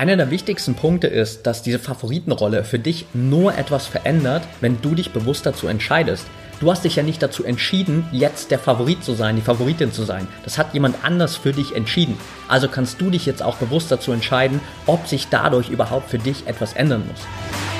Einer der wichtigsten Punkte ist, dass diese Favoritenrolle für dich nur etwas verändert, wenn du dich bewusst dazu entscheidest. Du hast dich ja nicht dazu entschieden, jetzt der Favorit zu sein, die Favoritin zu sein. Das hat jemand anders für dich entschieden. Also kannst du dich jetzt auch bewusst dazu entscheiden, ob sich dadurch überhaupt für dich etwas ändern muss.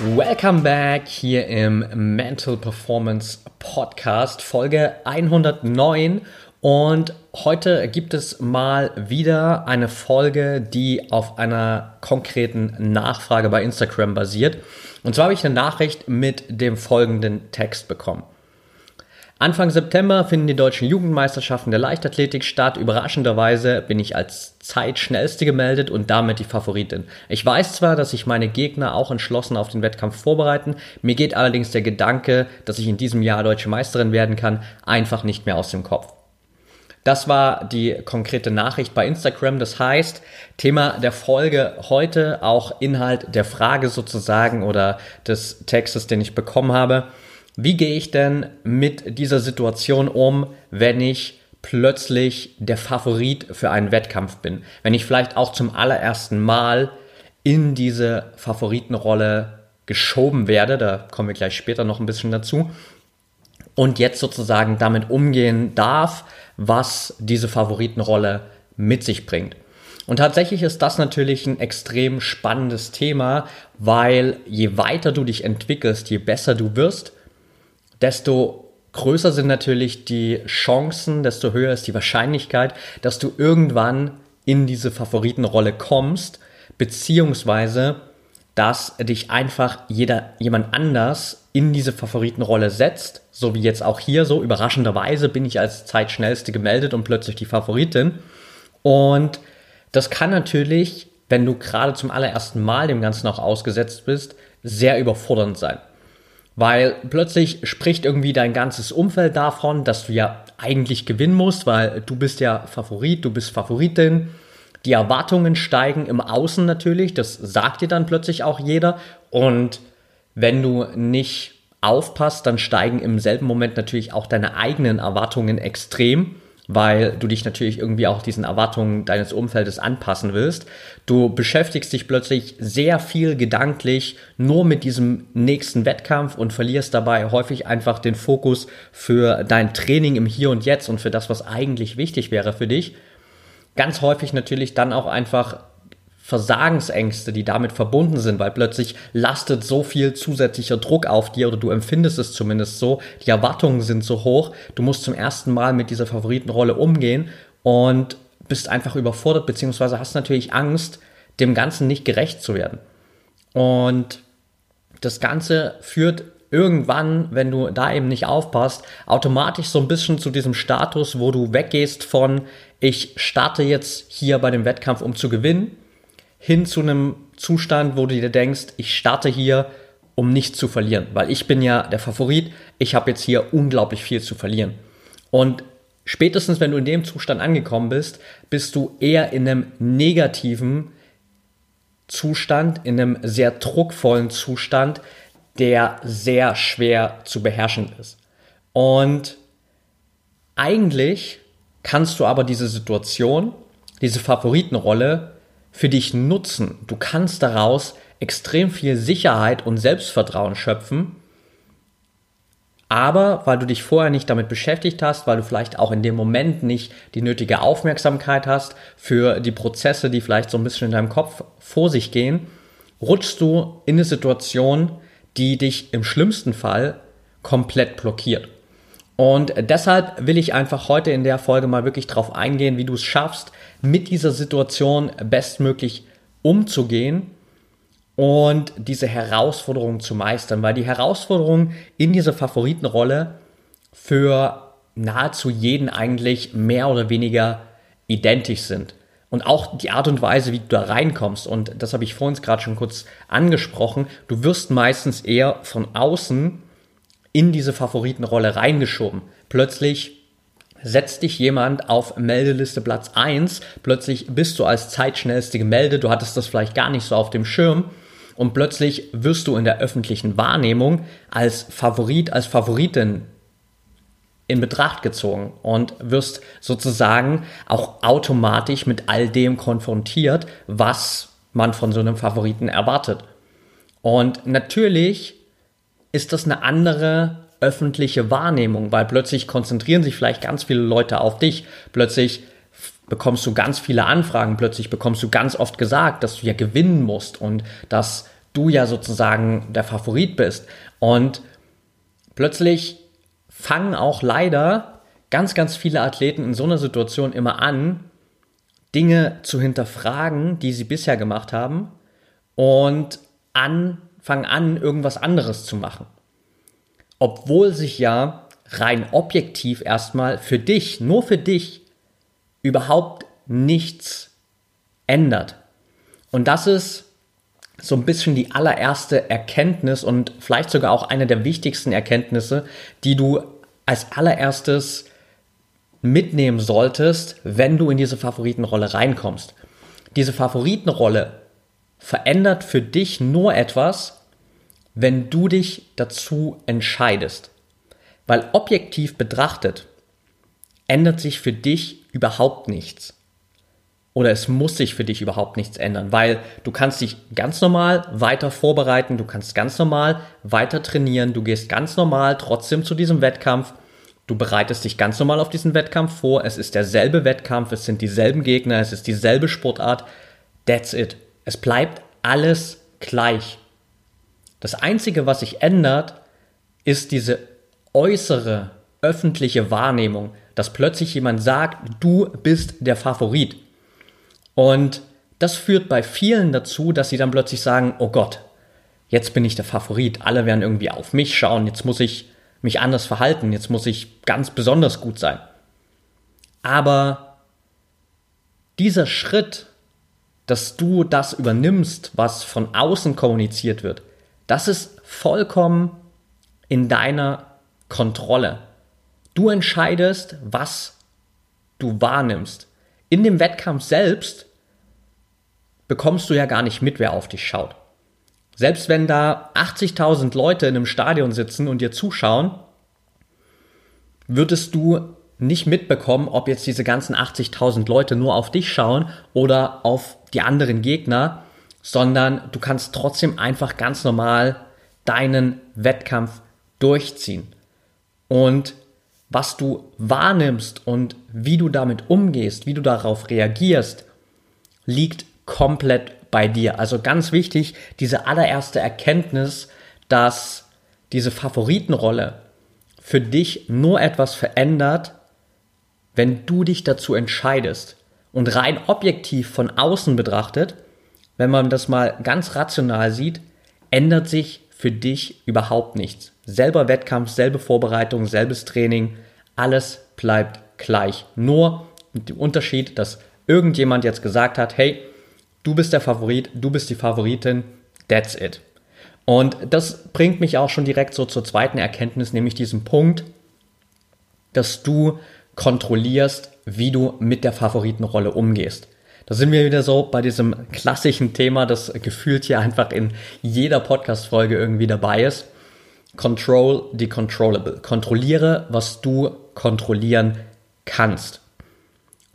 Welcome back hier im Mental Performance Podcast, Folge 109. Und heute gibt es mal wieder eine Folge, die auf einer konkreten Nachfrage bei Instagram basiert. Und zwar habe ich eine Nachricht mit dem folgenden Text bekommen. Anfang September finden die deutschen Jugendmeisterschaften der Leichtathletik statt. Überraschenderweise bin ich als Zeitschnellste gemeldet und damit die Favoritin. Ich weiß zwar, dass sich meine Gegner auch entschlossen auf den Wettkampf vorbereiten, mir geht allerdings der Gedanke, dass ich in diesem Jahr deutsche Meisterin werden kann, einfach nicht mehr aus dem Kopf. Das war die konkrete Nachricht bei Instagram. Das heißt, Thema der Folge heute, auch Inhalt der Frage sozusagen oder des Textes, den ich bekommen habe. Wie gehe ich denn mit dieser Situation um, wenn ich plötzlich der Favorit für einen Wettkampf bin? Wenn ich vielleicht auch zum allerersten Mal in diese Favoritenrolle geschoben werde, da kommen wir gleich später noch ein bisschen dazu, und jetzt sozusagen damit umgehen darf, was diese Favoritenrolle mit sich bringt. Und tatsächlich ist das natürlich ein extrem spannendes Thema, weil je weiter du dich entwickelst, je besser du wirst, desto größer sind natürlich die Chancen, desto höher ist die Wahrscheinlichkeit, dass du irgendwann in diese Favoritenrolle kommst, beziehungsweise dass dich einfach jeder, jemand anders in diese Favoritenrolle setzt, so wie jetzt auch hier so. Überraschenderweise bin ich als Zeitschnellste gemeldet und plötzlich die Favoritin. Und das kann natürlich, wenn du gerade zum allerersten Mal dem Ganzen auch ausgesetzt bist, sehr überfordernd sein. Weil plötzlich spricht irgendwie dein ganzes Umfeld davon, dass du ja eigentlich gewinnen musst, weil du bist ja Favorit, du bist Favoritin. Die Erwartungen steigen im Außen natürlich, das sagt dir dann plötzlich auch jeder. Und wenn du nicht aufpasst, dann steigen im selben Moment natürlich auch deine eigenen Erwartungen extrem weil du dich natürlich irgendwie auch diesen Erwartungen deines Umfeldes anpassen willst. Du beschäftigst dich plötzlich sehr viel gedanklich nur mit diesem nächsten Wettkampf und verlierst dabei häufig einfach den Fokus für dein Training im Hier und Jetzt und für das, was eigentlich wichtig wäre für dich. Ganz häufig natürlich dann auch einfach Versagensängste, die damit verbunden sind, weil plötzlich lastet so viel zusätzlicher Druck auf dir oder du empfindest es zumindest so, die Erwartungen sind so hoch, du musst zum ersten Mal mit dieser Favoritenrolle umgehen und bist einfach überfordert, beziehungsweise hast natürlich Angst, dem Ganzen nicht gerecht zu werden. Und das Ganze führt irgendwann, wenn du da eben nicht aufpasst, automatisch so ein bisschen zu diesem Status, wo du weggehst von, ich starte jetzt hier bei dem Wettkampf, um zu gewinnen, hin zu einem Zustand, wo du dir denkst, ich starte hier, um nicht zu verlieren, weil ich bin ja der Favorit, ich habe jetzt hier unglaublich viel zu verlieren. Und spätestens, wenn du in dem Zustand angekommen bist, bist du eher in einem negativen Zustand, in einem sehr druckvollen Zustand, der sehr schwer zu beherrschen ist. Und eigentlich kannst du aber diese Situation, diese Favoritenrolle für dich nutzen. Du kannst daraus extrem viel Sicherheit und Selbstvertrauen schöpfen. Aber weil du dich vorher nicht damit beschäftigt hast, weil du vielleicht auch in dem Moment nicht die nötige Aufmerksamkeit hast für die Prozesse, die vielleicht so ein bisschen in deinem Kopf vor sich gehen, rutschst du in eine Situation, die dich im schlimmsten Fall komplett blockiert. Und deshalb will ich einfach heute in der Folge mal wirklich drauf eingehen, wie du es schaffst, mit dieser Situation bestmöglich umzugehen und diese Herausforderung zu meistern, weil die Herausforderung in dieser Favoritenrolle für nahezu jeden eigentlich mehr oder weniger identisch sind. Und auch die Art und Weise, wie du da reinkommst, und das habe ich vorhin gerade schon kurz angesprochen, du wirst meistens eher von außen in diese Favoritenrolle reingeschoben. Plötzlich setzt dich jemand auf Meldeliste Platz 1, plötzlich bist du als zeitschnellste gemeldet, du hattest das vielleicht gar nicht so auf dem Schirm und plötzlich wirst du in der öffentlichen Wahrnehmung als Favorit, als Favoritin in Betracht gezogen und wirst sozusagen auch automatisch mit all dem konfrontiert, was man von so einem Favoriten erwartet. Und natürlich ist das eine andere öffentliche Wahrnehmung, weil plötzlich konzentrieren sich vielleicht ganz viele Leute auf dich, plötzlich bekommst du ganz viele Anfragen, plötzlich bekommst du ganz oft gesagt, dass du ja gewinnen musst und dass du ja sozusagen der Favorit bist. Und plötzlich fangen auch leider ganz, ganz viele Athleten in so einer Situation immer an, Dinge zu hinterfragen, die sie bisher gemacht haben und an, fangen an, irgendwas anderes zu machen. Obwohl sich ja rein objektiv erstmal für dich, nur für dich, überhaupt nichts ändert. Und das ist so ein bisschen die allererste Erkenntnis und vielleicht sogar auch eine der wichtigsten Erkenntnisse, die du als allererstes mitnehmen solltest, wenn du in diese Favoritenrolle reinkommst. Diese Favoritenrolle verändert für dich nur etwas, wenn du dich dazu entscheidest. Weil objektiv betrachtet ändert sich für dich überhaupt nichts oder es muss sich für dich überhaupt nichts ändern, weil du kannst dich ganz normal weiter vorbereiten, du kannst ganz normal weiter trainieren, du gehst ganz normal trotzdem zu diesem Wettkampf, du bereitest dich ganz normal auf diesen Wettkampf vor, es ist derselbe Wettkampf, es sind dieselben Gegner, es ist dieselbe Sportart, that's it. Es bleibt alles gleich. Das Einzige, was sich ändert, ist diese äußere öffentliche Wahrnehmung, dass plötzlich jemand sagt, du bist der Favorit. Und das führt bei vielen dazu, dass sie dann plötzlich sagen, oh Gott, jetzt bin ich der Favorit, alle werden irgendwie auf mich schauen, jetzt muss ich mich anders verhalten, jetzt muss ich ganz besonders gut sein. Aber dieser Schritt, dass du das übernimmst, was von außen kommuniziert wird, das ist vollkommen in deiner Kontrolle. Du entscheidest, was du wahrnimmst. In dem Wettkampf selbst bekommst du ja gar nicht mit, wer auf dich schaut. Selbst wenn da 80.000 Leute in einem Stadion sitzen und dir zuschauen, würdest du nicht mitbekommen, ob jetzt diese ganzen 80.000 Leute nur auf dich schauen oder auf die anderen Gegner, sondern du kannst trotzdem einfach ganz normal deinen Wettkampf durchziehen. Und was du wahrnimmst und wie du damit umgehst, wie du darauf reagierst, liegt komplett bei dir. Also ganz wichtig, diese allererste Erkenntnis, dass diese Favoritenrolle für dich nur etwas verändert, wenn du dich dazu entscheidest. Und rein objektiv von außen betrachtet, wenn man das mal ganz rational sieht, ändert sich für dich überhaupt nichts. Selber Wettkampf, selbe Vorbereitung, selbes Training, alles bleibt gleich. Nur der Unterschied, dass irgendjemand jetzt gesagt hat, hey, du bist der Favorit, du bist die Favoritin, that's it. Und das bringt mich auch schon direkt so zur zweiten Erkenntnis, nämlich diesem Punkt, dass du kontrollierst, wie du mit der Favoritenrolle umgehst. Da sind wir wieder so bei diesem klassischen Thema, das gefühlt hier einfach in jeder Podcast-Folge irgendwie dabei ist. Control the controllable. Kontrolliere, was du kontrollieren kannst.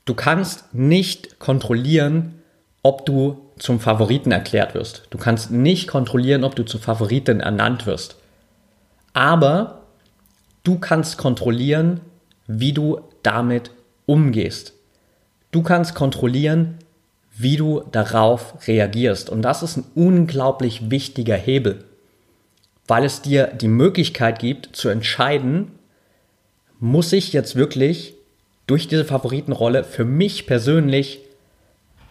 Du kannst nicht kontrollieren, ob du zum Favoriten erklärt wirst. Du kannst nicht kontrollieren, ob du zur Favoritin ernannt wirst. Aber du kannst kontrollieren, wie du damit umgehst. Du kannst kontrollieren, wie du darauf reagierst. Und das ist ein unglaublich wichtiger Hebel, weil es dir die Möglichkeit gibt zu entscheiden, muss ich jetzt wirklich durch diese Favoritenrolle für mich persönlich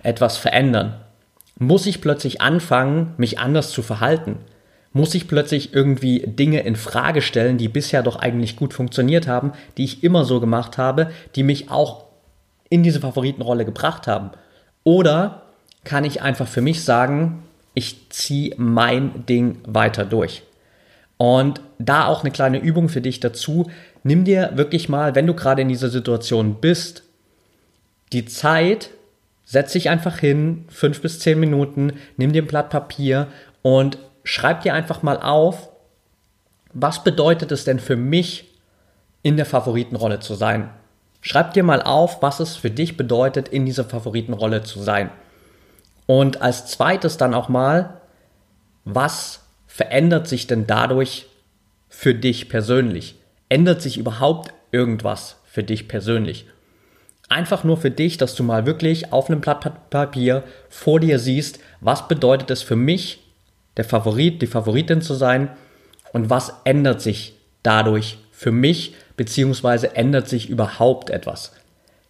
etwas verändern? Muss ich plötzlich anfangen, mich anders zu verhalten? Muss ich plötzlich irgendwie Dinge in Frage stellen, die bisher doch eigentlich gut funktioniert haben, die ich immer so gemacht habe, die mich auch in diese Favoritenrolle gebracht haben? Oder kann ich einfach für mich sagen, ich ziehe mein Ding weiter durch? Und da auch eine kleine Übung für dich dazu. Nimm dir wirklich mal, wenn du gerade in dieser Situation bist, die Zeit, setz dich einfach hin, fünf bis zehn Minuten, nimm dir ein Blatt Papier und schreib dir einfach mal auf, was bedeutet es denn für mich, in der Favoritenrolle zu sein? Schreib dir mal auf, was es für dich bedeutet, in dieser Favoritenrolle zu sein. Und als zweites dann auch mal, was verändert sich denn dadurch für dich persönlich? Ändert sich überhaupt irgendwas für dich persönlich? Einfach nur für dich, dass du mal wirklich auf einem Blatt Papier vor dir siehst, was bedeutet es für mich, der Favorit, die Favoritin zu sein und was ändert sich dadurch für mich, beziehungsweise ändert sich überhaupt etwas.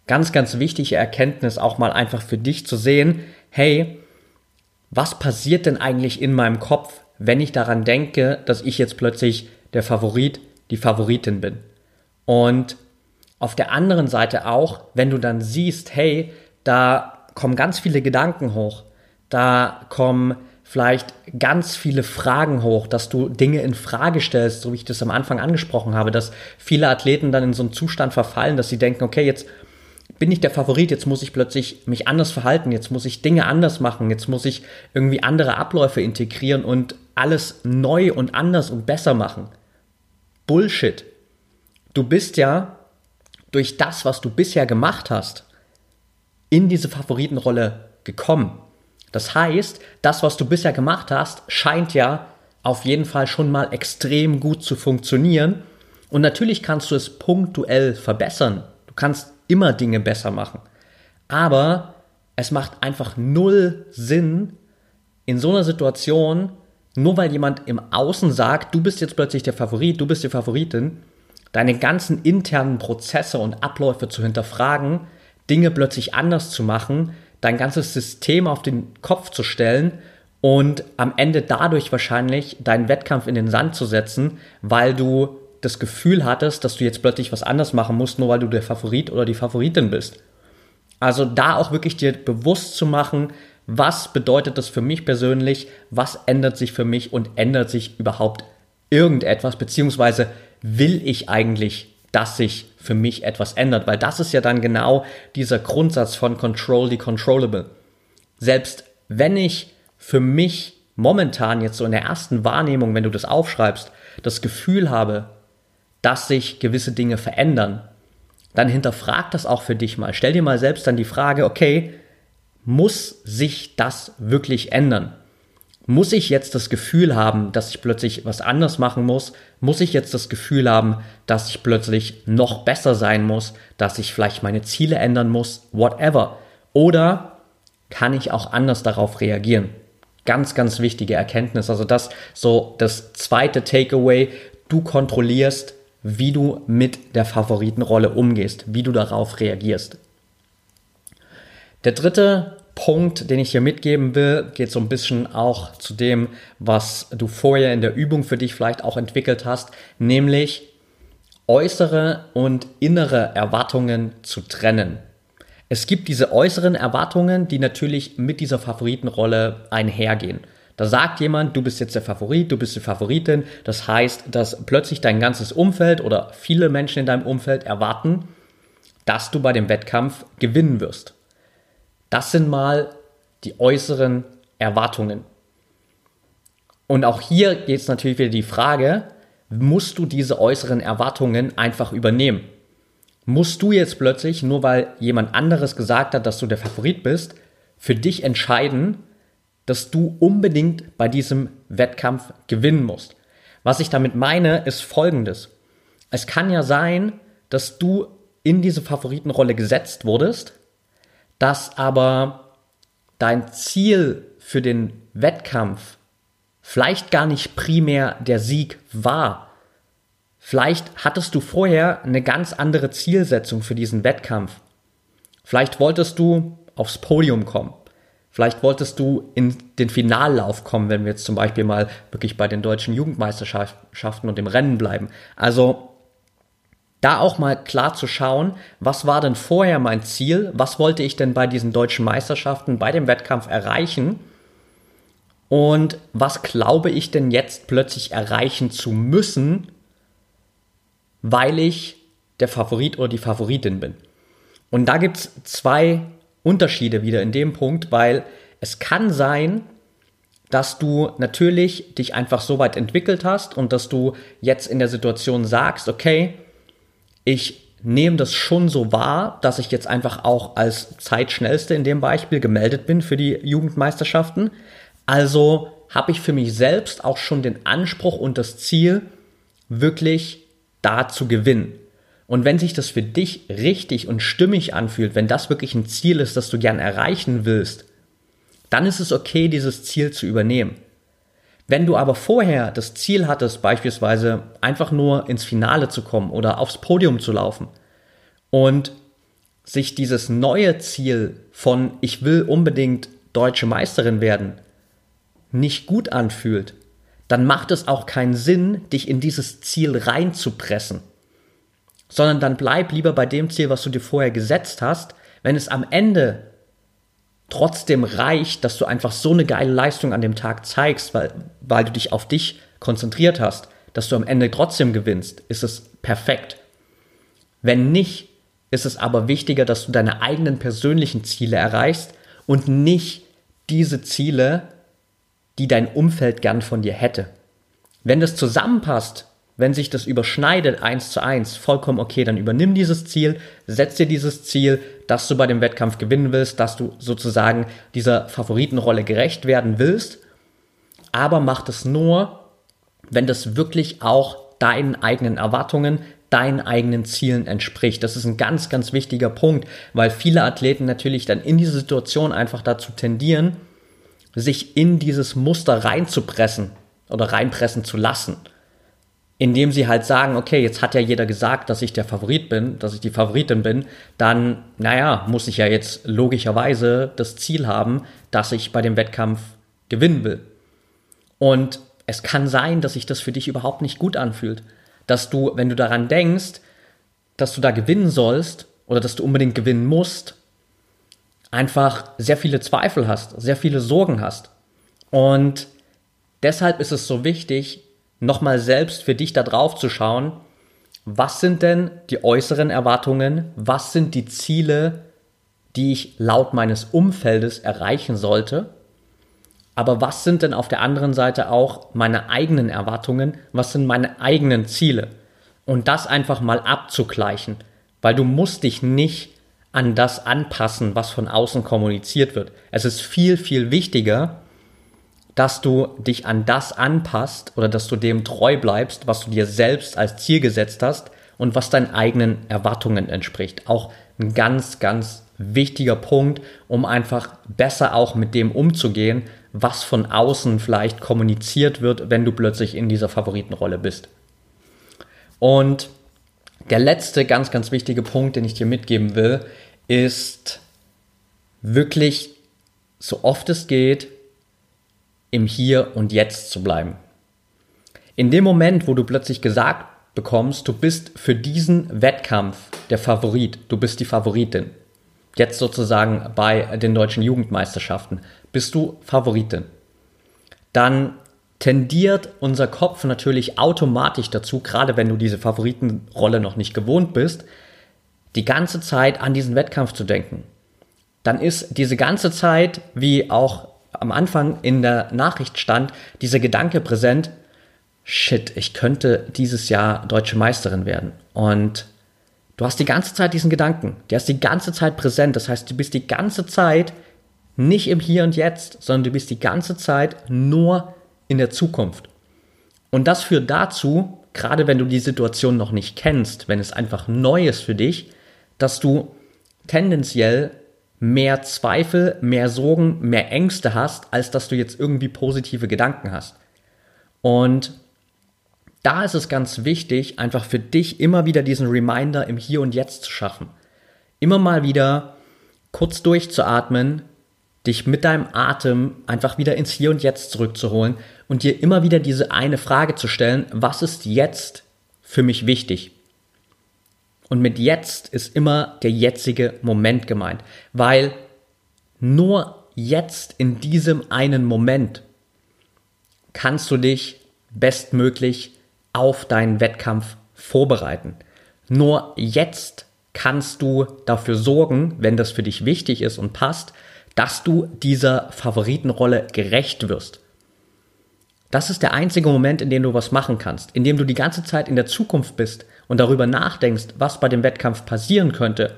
Ganz, ganz wichtige Erkenntnis auch mal einfach für dich zu sehen, hey, was passiert denn eigentlich in meinem Kopf, wenn ich daran denke, dass ich jetzt plötzlich der Favorit, die Favoritin bin. Und auf der anderen Seite auch, wenn du dann siehst, hey, da kommen ganz viele Gedanken hoch, da kommen vielleicht ganz viele Fragen hoch, dass du Dinge in Frage stellst, so wie ich das am Anfang angesprochen habe, dass viele Athleten dann in so einen Zustand verfallen, dass sie denken, okay, jetzt bin ich der Favorit, jetzt muss ich plötzlich mich anders verhalten, jetzt muss ich Dinge anders machen, jetzt muss ich irgendwie andere Abläufe integrieren und alles neu und anders und besser machen. Bullshit. Du bist ja durch das, was du bisher gemacht hast, in diese Favoritenrolle gekommen. Das heißt, das, was du bisher gemacht hast, scheint ja auf jeden Fall schon mal extrem gut zu funktionieren. Und natürlich kannst du es punktuell verbessern. Du kannst immer Dinge besser machen. Aber es macht einfach null Sinn, in so einer Situation, nur weil jemand im Außen sagt, du bist jetzt plötzlich der Favorit, du bist die Favoritin, deine ganzen internen Prozesse und Abläufe zu hinterfragen, Dinge plötzlich anders zu machen, dein ganzes System auf den Kopf zu stellen und am Ende dadurch wahrscheinlich deinen Wettkampf in den Sand zu setzen, weil du das Gefühl hattest, dass du jetzt plötzlich was anders machen musst, nur weil du der Favorit oder die Favoritin bist. Also da auch wirklich dir bewusst zu machen, was bedeutet das für mich persönlich, was ändert sich für mich und ändert sich überhaupt irgendetwas, beziehungsweise will ich eigentlich, dass sich für mich etwas ändert, weil das ist ja dann genau dieser Grundsatz von Control the Controllable. Selbst wenn ich für mich momentan jetzt so in der ersten Wahrnehmung, wenn du das aufschreibst, das Gefühl habe, dass sich gewisse Dinge verändern, dann hinterfrag das auch für dich mal. Stell dir mal selbst dann die Frage, okay, muss sich das wirklich ändern? Muss ich jetzt das Gefühl haben, dass ich plötzlich was anders machen muss? Muss ich jetzt das Gefühl haben, dass ich plötzlich noch besser sein muss, dass ich vielleicht meine Ziele ändern muss, whatever? Oder kann ich auch anders darauf reagieren? Ganz, ganz wichtige Erkenntnis. Also das so das zweite Takeaway. Du kontrollierst wie du mit der Favoritenrolle umgehst, wie du darauf reagierst. Der dritte Punkt, den ich hier mitgeben will, geht so ein bisschen auch zu dem, was du vorher in der Übung für dich vielleicht auch entwickelt hast, nämlich äußere und innere Erwartungen zu trennen. Es gibt diese äußeren Erwartungen, die natürlich mit dieser Favoritenrolle einhergehen. Da sagt jemand, du bist jetzt der Favorit, du bist die Favoritin. Das heißt, dass plötzlich dein ganzes Umfeld oder viele Menschen in deinem Umfeld erwarten, dass du bei dem Wettkampf gewinnen wirst. Das sind mal die äußeren Erwartungen. Und auch hier geht es natürlich wieder die Frage, musst du diese äußeren Erwartungen einfach übernehmen? Musst du jetzt plötzlich, nur weil jemand anderes gesagt hat, dass du der Favorit bist, für dich entscheiden, dass du unbedingt bei diesem Wettkampf gewinnen musst. Was ich damit meine, ist folgendes. Es kann ja sein, dass du in diese Favoritenrolle gesetzt wurdest, dass aber dein Ziel für den Wettkampf vielleicht gar nicht primär der Sieg war. Vielleicht hattest du vorher eine ganz andere Zielsetzung für diesen Wettkampf. Vielleicht wolltest du aufs Podium kommen. Vielleicht wolltest du in den Finallauf kommen, wenn wir jetzt zum Beispiel mal wirklich bei den deutschen Jugendmeisterschaften und dem Rennen bleiben. Also da auch mal klar zu schauen, was war denn vorher mein Ziel, was wollte ich denn bei diesen deutschen Meisterschaften, bei dem Wettkampf erreichen und was glaube ich denn jetzt plötzlich erreichen zu müssen, weil ich der Favorit oder die Favoritin bin. Und da gibt es zwei Unterschiede wieder in dem Punkt, weil es kann sein, dass du natürlich dich einfach so weit entwickelt hast und dass du jetzt in der Situation sagst, okay, ich nehme das schon so wahr, dass ich jetzt einfach auch als Zeitschnellste in dem Beispiel gemeldet bin für die Jugendmeisterschaften. Also habe ich für mich selbst auch schon den Anspruch und das Ziel, wirklich da zu gewinnen. Und wenn sich das für dich richtig und stimmig anfühlt, wenn das wirklich ein Ziel ist, das du gern erreichen willst, dann ist es okay, dieses Ziel zu übernehmen. Wenn du aber vorher das Ziel hattest, beispielsweise einfach nur ins Finale zu kommen oder aufs Podium zu laufen und sich dieses neue Ziel von ich will unbedingt deutsche Meisterin werden nicht gut anfühlt, dann macht es auch keinen Sinn, dich in dieses Ziel reinzupressen sondern dann bleib lieber bei dem Ziel, was du dir vorher gesetzt hast. Wenn es am Ende trotzdem reicht, dass du einfach so eine geile Leistung an dem Tag zeigst, weil, weil du dich auf dich konzentriert hast, dass du am Ende trotzdem gewinnst, ist es perfekt. Wenn nicht, ist es aber wichtiger, dass du deine eigenen persönlichen Ziele erreichst und nicht diese Ziele, die dein Umfeld gern von dir hätte. Wenn das zusammenpasst, wenn sich das überschneidet eins zu eins, vollkommen okay, dann übernimm dieses Ziel, setz dir dieses Ziel, dass du bei dem Wettkampf gewinnen willst, dass du sozusagen dieser Favoritenrolle gerecht werden willst. Aber mach das nur, wenn das wirklich auch deinen eigenen Erwartungen, deinen eigenen Zielen entspricht. Das ist ein ganz, ganz wichtiger Punkt, weil viele Athleten natürlich dann in diese Situation einfach dazu tendieren, sich in dieses Muster reinzupressen oder reinpressen zu lassen indem sie halt sagen, okay, jetzt hat ja jeder gesagt, dass ich der Favorit bin, dass ich die Favoritin bin, dann, naja, muss ich ja jetzt logischerweise das Ziel haben, dass ich bei dem Wettkampf gewinnen will. Und es kann sein, dass sich das für dich überhaupt nicht gut anfühlt. Dass du, wenn du daran denkst, dass du da gewinnen sollst oder dass du unbedingt gewinnen musst, einfach sehr viele Zweifel hast, sehr viele Sorgen hast. Und deshalb ist es so wichtig, nochmal selbst für dich da drauf zu schauen, was sind denn die äußeren Erwartungen, was sind die Ziele, die ich laut meines Umfeldes erreichen sollte, aber was sind denn auf der anderen Seite auch meine eigenen Erwartungen, was sind meine eigenen Ziele und das einfach mal abzugleichen, weil du musst dich nicht an das anpassen, was von außen kommuniziert wird. Es ist viel, viel wichtiger, dass du dich an das anpasst oder dass du dem treu bleibst, was du dir selbst als Ziel gesetzt hast und was deinen eigenen Erwartungen entspricht. Auch ein ganz, ganz wichtiger Punkt, um einfach besser auch mit dem umzugehen, was von außen vielleicht kommuniziert wird, wenn du plötzlich in dieser Favoritenrolle bist. Und der letzte ganz, ganz wichtige Punkt, den ich dir mitgeben will, ist wirklich so oft es geht, im Hier und Jetzt zu bleiben. In dem Moment, wo du plötzlich gesagt bekommst, du bist für diesen Wettkampf der Favorit, du bist die Favoritin. Jetzt sozusagen bei den deutschen Jugendmeisterschaften bist du Favoritin. Dann tendiert unser Kopf natürlich automatisch dazu, gerade wenn du diese Favoritenrolle noch nicht gewohnt bist, die ganze Zeit an diesen Wettkampf zu denken. Dann ist diese ganze Zeit, wie auch am Anfang in der Nachricht stand, dieser Gedanke präsent, shit, ich könnte dieses Jahr deutsche Meisterin werden. Und du hast die ganze Zeit diesen Gedanken, der ist die ganze Zeit präsent. Das heißt, du bist die ganze Zeit nicht im Hier und Jetzt, sondern du bist die ganze Zeit nur in der Zukunft. Und das führt dazu, gerade wenn du die Situation noch nicht kennst, wenn es einfach neu ist für dich, dass du tendenziell mehr Zweifel, mehr Sorgen, mehr Ängste hast, als dass du jetzt irgendwie positive Gedanken hast. Und da ist es ganz wichtig, einfach für dich immer wieder diesen Reminder im Hier und Jetzt zu schaffen. Immer mal wieder kurz durchzuatmen, dich mit deinem Atem einfach wieder ins Hier und Jetzt zurückzuholen und dir immer wieder diese eine Frage zu stellen, was ist jetzt für mich wichtig? Und mit jetzt ist immer der jetzige Moment gemeint, weil nur jetzt in diesem einen Moment kannst du dich bestmöglich auf deinen Wettkampf vorbereiten. Nur jetzt kannst du dafür sorgen, wenn das für dich wichtig ist und passt, dass du dieser Favoritenrolle gerecht wirst. Das ist der einzige Moment, in dem du was machen kannst, in dem du die ganze Zeit in der Zukunft bist und darüber nachdenkst, was bei dem Wettkampf passieren könnte,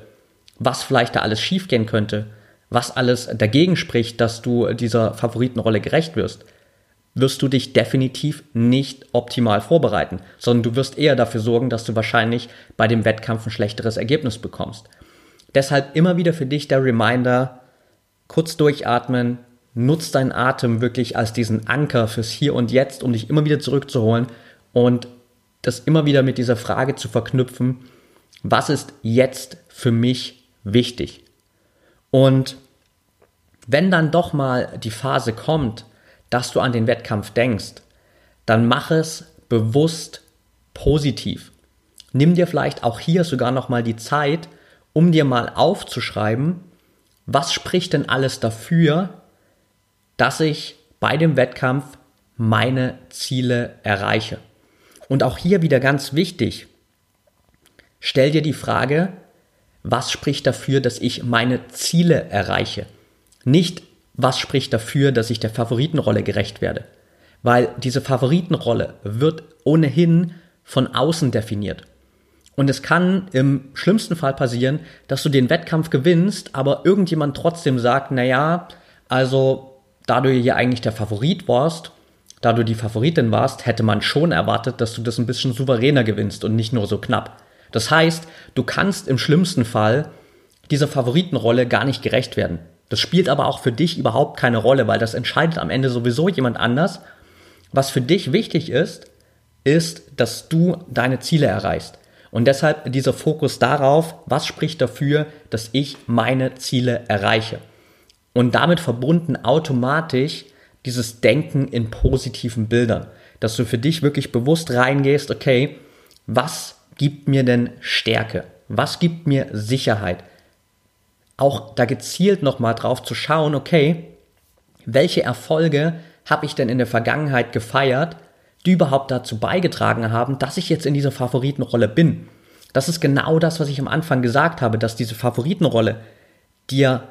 was vielleicht da alles schiefgehen könnte, was alles dagegen spricht, dass du dieser Favoritenrolle gerecht wirst, wirst du dich definitiv nicht optimal vorbereiten, sondern du wirst eher dafür sorgen, dass du wahrscheinlich bei dem Wettkampf ein schlechteres Ergebnis bekommst. Deshalb immer wieder für dich der Reminder, kurz durchatmen, nutz deinen Atem wirklich als diesen Anker fürs Hier und Jetzt, um dich immer wieder zurückzuholen und das immer wieder mit dieser Frage zu verknüpfen, was ist jetzt für mich wichtig? Und wenn dann doch mal die Phase kommt, dass du an den Wettkampf denkst, dann mach es bewusst positiv. Nimm dir vielleicht auch hier sogar noch mal die Zeit, um dir mal aufzuschreiben, was spricht denn alles dafür, dass ich bei dem Wettkampf meine Ziele erreiche. Und auch hier wieder ganz wichtig, stell dir die Frage, was spricht dafür, dass ich meine Ziele erreiche? Nicht, was spricht dafür, dass ich der Favoritenrolle gerecht werde. Weil diese Favoritenrolle wird ohnehin von außen definiert. Und es kann im schlimmsten Fall passieren, dass du den Wettkampf gewinnst, aber irgendjemand trotzdem sagt, na ja, also da du hier eigentlich der Favorit warst, da du die Favoritin warst, hätte man schon erwartet, dass du das ein bisschen souveräner gewinnst und nicht nur so knapp. Das heißt, du kannst im schlimmsten Fall dieser Favoritenrolle gar nicht gerecht werden. Das spielt aber auch für dich überhaupt keine Rolle, weil das entscheidet am Ende sowieso jemand anders. Was für dich wichtig ist, ist, dass du deine Ziele erreichst. Und deshalb dieser Fokus darauf, was spricht dafür, dass ich meine Ziele erreiche. Und damit verbunden automatisch dieses Denken in positiven Bildern. Dass du für dich wirklich bewusst reingehst, okay, was gibt mir denn Stärke? Was gibt mir Sicherheit? Auch da gezielt nochmal drauf zu schauen, okay, welche Erfolge habe ich denn in der Vergangenheit gefeiert, die überhaupt dazu beigetragen haben, dass ich jetzt in dieser Favoritenrolle bin. Das ist genau das, was ich am Anfang gesagt habe, dass diese Favoritenrolle dir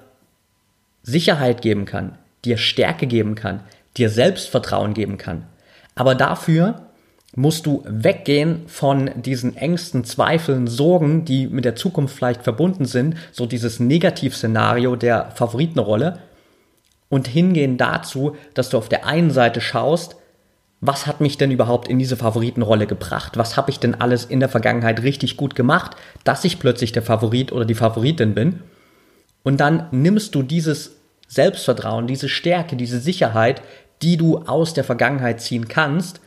Sicherheit geben kann, dir Stärke geben kann, dir Selbstvertrauen geben kann. Aber dafür musst du weggehen von diesen Ängsten, Zweifeln, Sorgen, die mit der Zukunft vielleicht verbunden sind, so dieses Negativszenario der Favoritenrolle und hingehen dazu, dass du auf der einen Seite schaust, was hat mich denn überhaupt in diese Favoritenrolle gebracht? Was habe ich denn alles in der Vergangenheit richtig gut gemacht, dass ich plötzlich der Favorit oder die Favoritin bin? Und dann nimmst du dieses Selbstvertrauen, diese Stärke, diese Sicherheit, die du aus der Vergangenheit ziehen kannst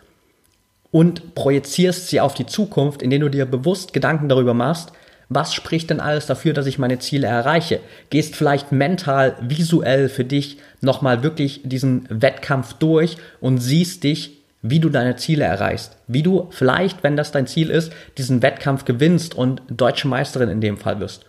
und projizierst sie auf die Zukunft, indem du dir bewusst Gedanken darüber machst, was spricht denn alles dafür, dass ich meine Ziele erreiche? Gehst vielleicht mental, visuell für dich nochmal wirklich diesen Wettkampf durch und siehst dich, wie du deine Ziele erreichst. Wie du vielleicht, wenn das dein Ziel ist, diesen Wettkampf gewinnst und deutsche Meisterin in dem Fall wirst.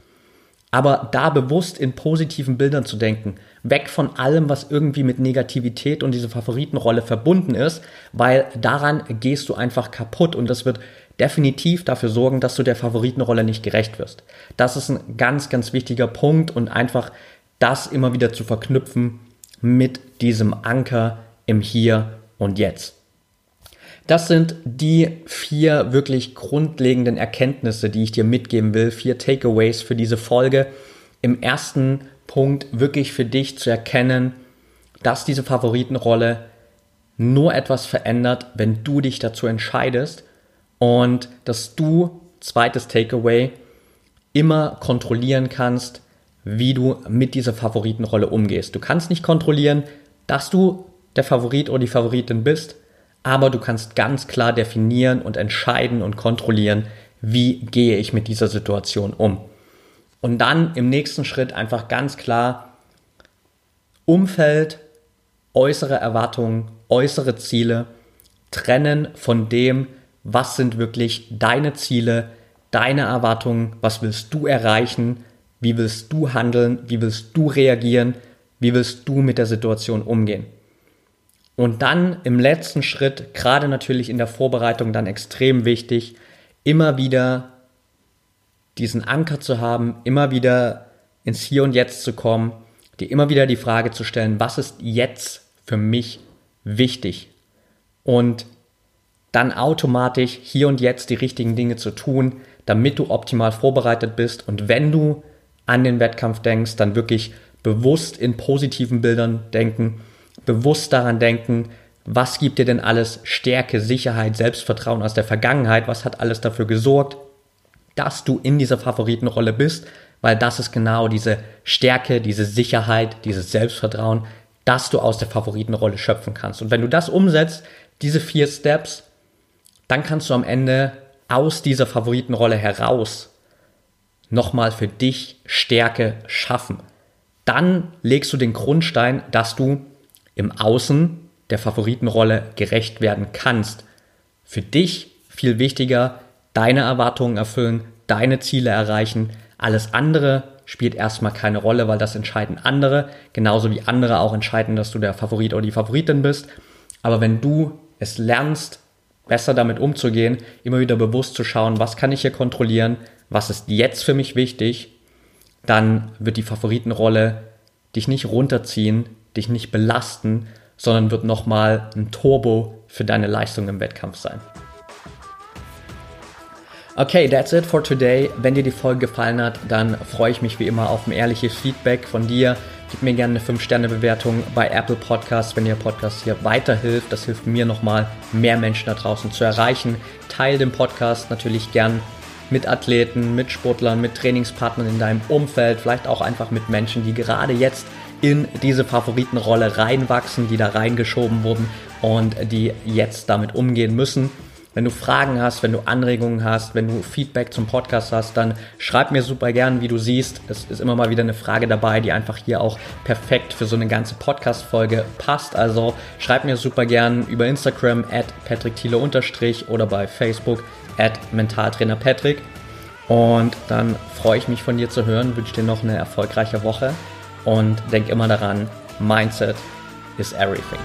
Aber da bewusst in positiven Bildern zu denken, weg von allem, was irgendwie mit Negativität und diese Favoritenrolle verbunden ist, weil daran gehst du einfach kaputt und das wird definitiv dafür sorgen, dass du der Favoritenrolle nicht gerecht wirst. Das ist ein ganz, ganz wichtiger Punkt und einfach das immer wieder zu verknüpfen mit diesem Anker im Hier und Jetzt. Das sind die vier wirklich grundlegenden Erkenntnisse, die ich dir mitgeben will, vier Takeaways für diese Folge. Im ersten Punkt wirklich für dich zu erkennen, dass diese Favoritenrolle nur etwas verändert, wenn du dich dazu entscheidest und dass du, zweites Takeaway, immer kontrollieren kannst, wie du mit dieser Favoritenrolle umgehst. Du kannst nicht kontrollieren, dass du der Favorit oder die Favoritin bist, aber du kannst ganz klar definieren und entscheiden und kontrollieren, wie gehe ich mit dieser Situation um. Und dann im nächsten Schritt einfach ganz klar Umfeld, äußere Erwartungen, äußere Ziele trennen von dem, was sind wirklich deine Ziele, deine Erwartungen, was willst du erreichen, wie willst du handeln, wie willst du reagieren, wie willst du mit der Situation umgehen. Und dann im letzten Schritt, gerade natürlich in der Vorbereitung dann extrem wichtig, immer wieder diesen Anker zu haben, immer wieder ins Hier und Jetzt zu kommen, dir immer wieder die Frage zu stellen, was ist jetzt für mich wichtig? Und dann automatisch hier und jetzt die richtigen Dinge zu tun, damit du optimal vorbereitet bist. Und wenn du an den Wettkampf denkst, dann wirklich bewusst in positiven Bildern denken, bewusst daran denken, was gibt dir denn alles Stärke, Sicherheit, Selbstvertrauen aus der Vergangenheit, was hat alles dafür gesorgt, dass du in dieser Favoritenrolle bist, weil das ist genau diese Stärke, diese Sicherheit, dieses Selbstvertrauen, dass du aus der Favoritenrolle schöpfen kannst. Und wenn du das umsetzt, diese vier Steps, dann kannst du am Ende aus dieser Favoritenrolle heraus nochmal für dich Stärke schaffen. Dann legst du den Grundstein, dass du im Außen der Favoritenrolle gerecht werden kannst. Für dich viel wichtiger, deine Erwartungen erfüllen, deine Ziele erreichen. Alles andere spielt erstmal keine Rolle, weil das entscheiden andere, genauso wie andere auch entscheiden, dass du der Favorit oder die Favoritin bist. Aber wenn du es lernst, besser damit umzugehen, immer wieder bewusst zu schauen, was kann ich hier kontrollieren, was ist jetzt für mich wichtig, dann wird die Favoritenrolle dich nicht runterziehen, dich nicht belasten, sondern wird nochmal ein Turbo für deine Leistung im Wettkampf sein. Okay, that's it for today. Wenn dir die Folge gefallen hat, dann freue ich mich wie immer auf ein ehrliches Feedback von dir. Gib mir gerne eine 5-Sterne-Bewertung bei Apple Podcasts, wenn dir Podcast hier weiterhilft. Das hilft mir nochmal, mehr Menschen da draußen zu erreichen. Teil den Podcast natürlich gern mit Athleten, mit Sportlern, mit Trainingspartnern in deinem Umfeld, vielleicht auch einfach mit Menschen, die gerade jetzt in diese Favoritenrolle reinwachsen, die da reingeschoben wurden und die jetzt damit umgehen müssen. Wenn du Fragen hast, wenn du Anregungen hast, wenn du Feedback zum Podcast hast, dann schreib mir super gern, wie du siehst. Es ist immer mal wieder eine Frage dabei, die einfach hier auch perfekt für so eine ganze Podcast-Folge passt. Also schreib mir super gern über Instagram at patrickthiele oder bei Facebook at mentaltrainerpatrick. Und dann freue ich mich von dir zu hören, wünsche dir noch eine erfolgreiche Woche und denk immer daran, Mindset is everything.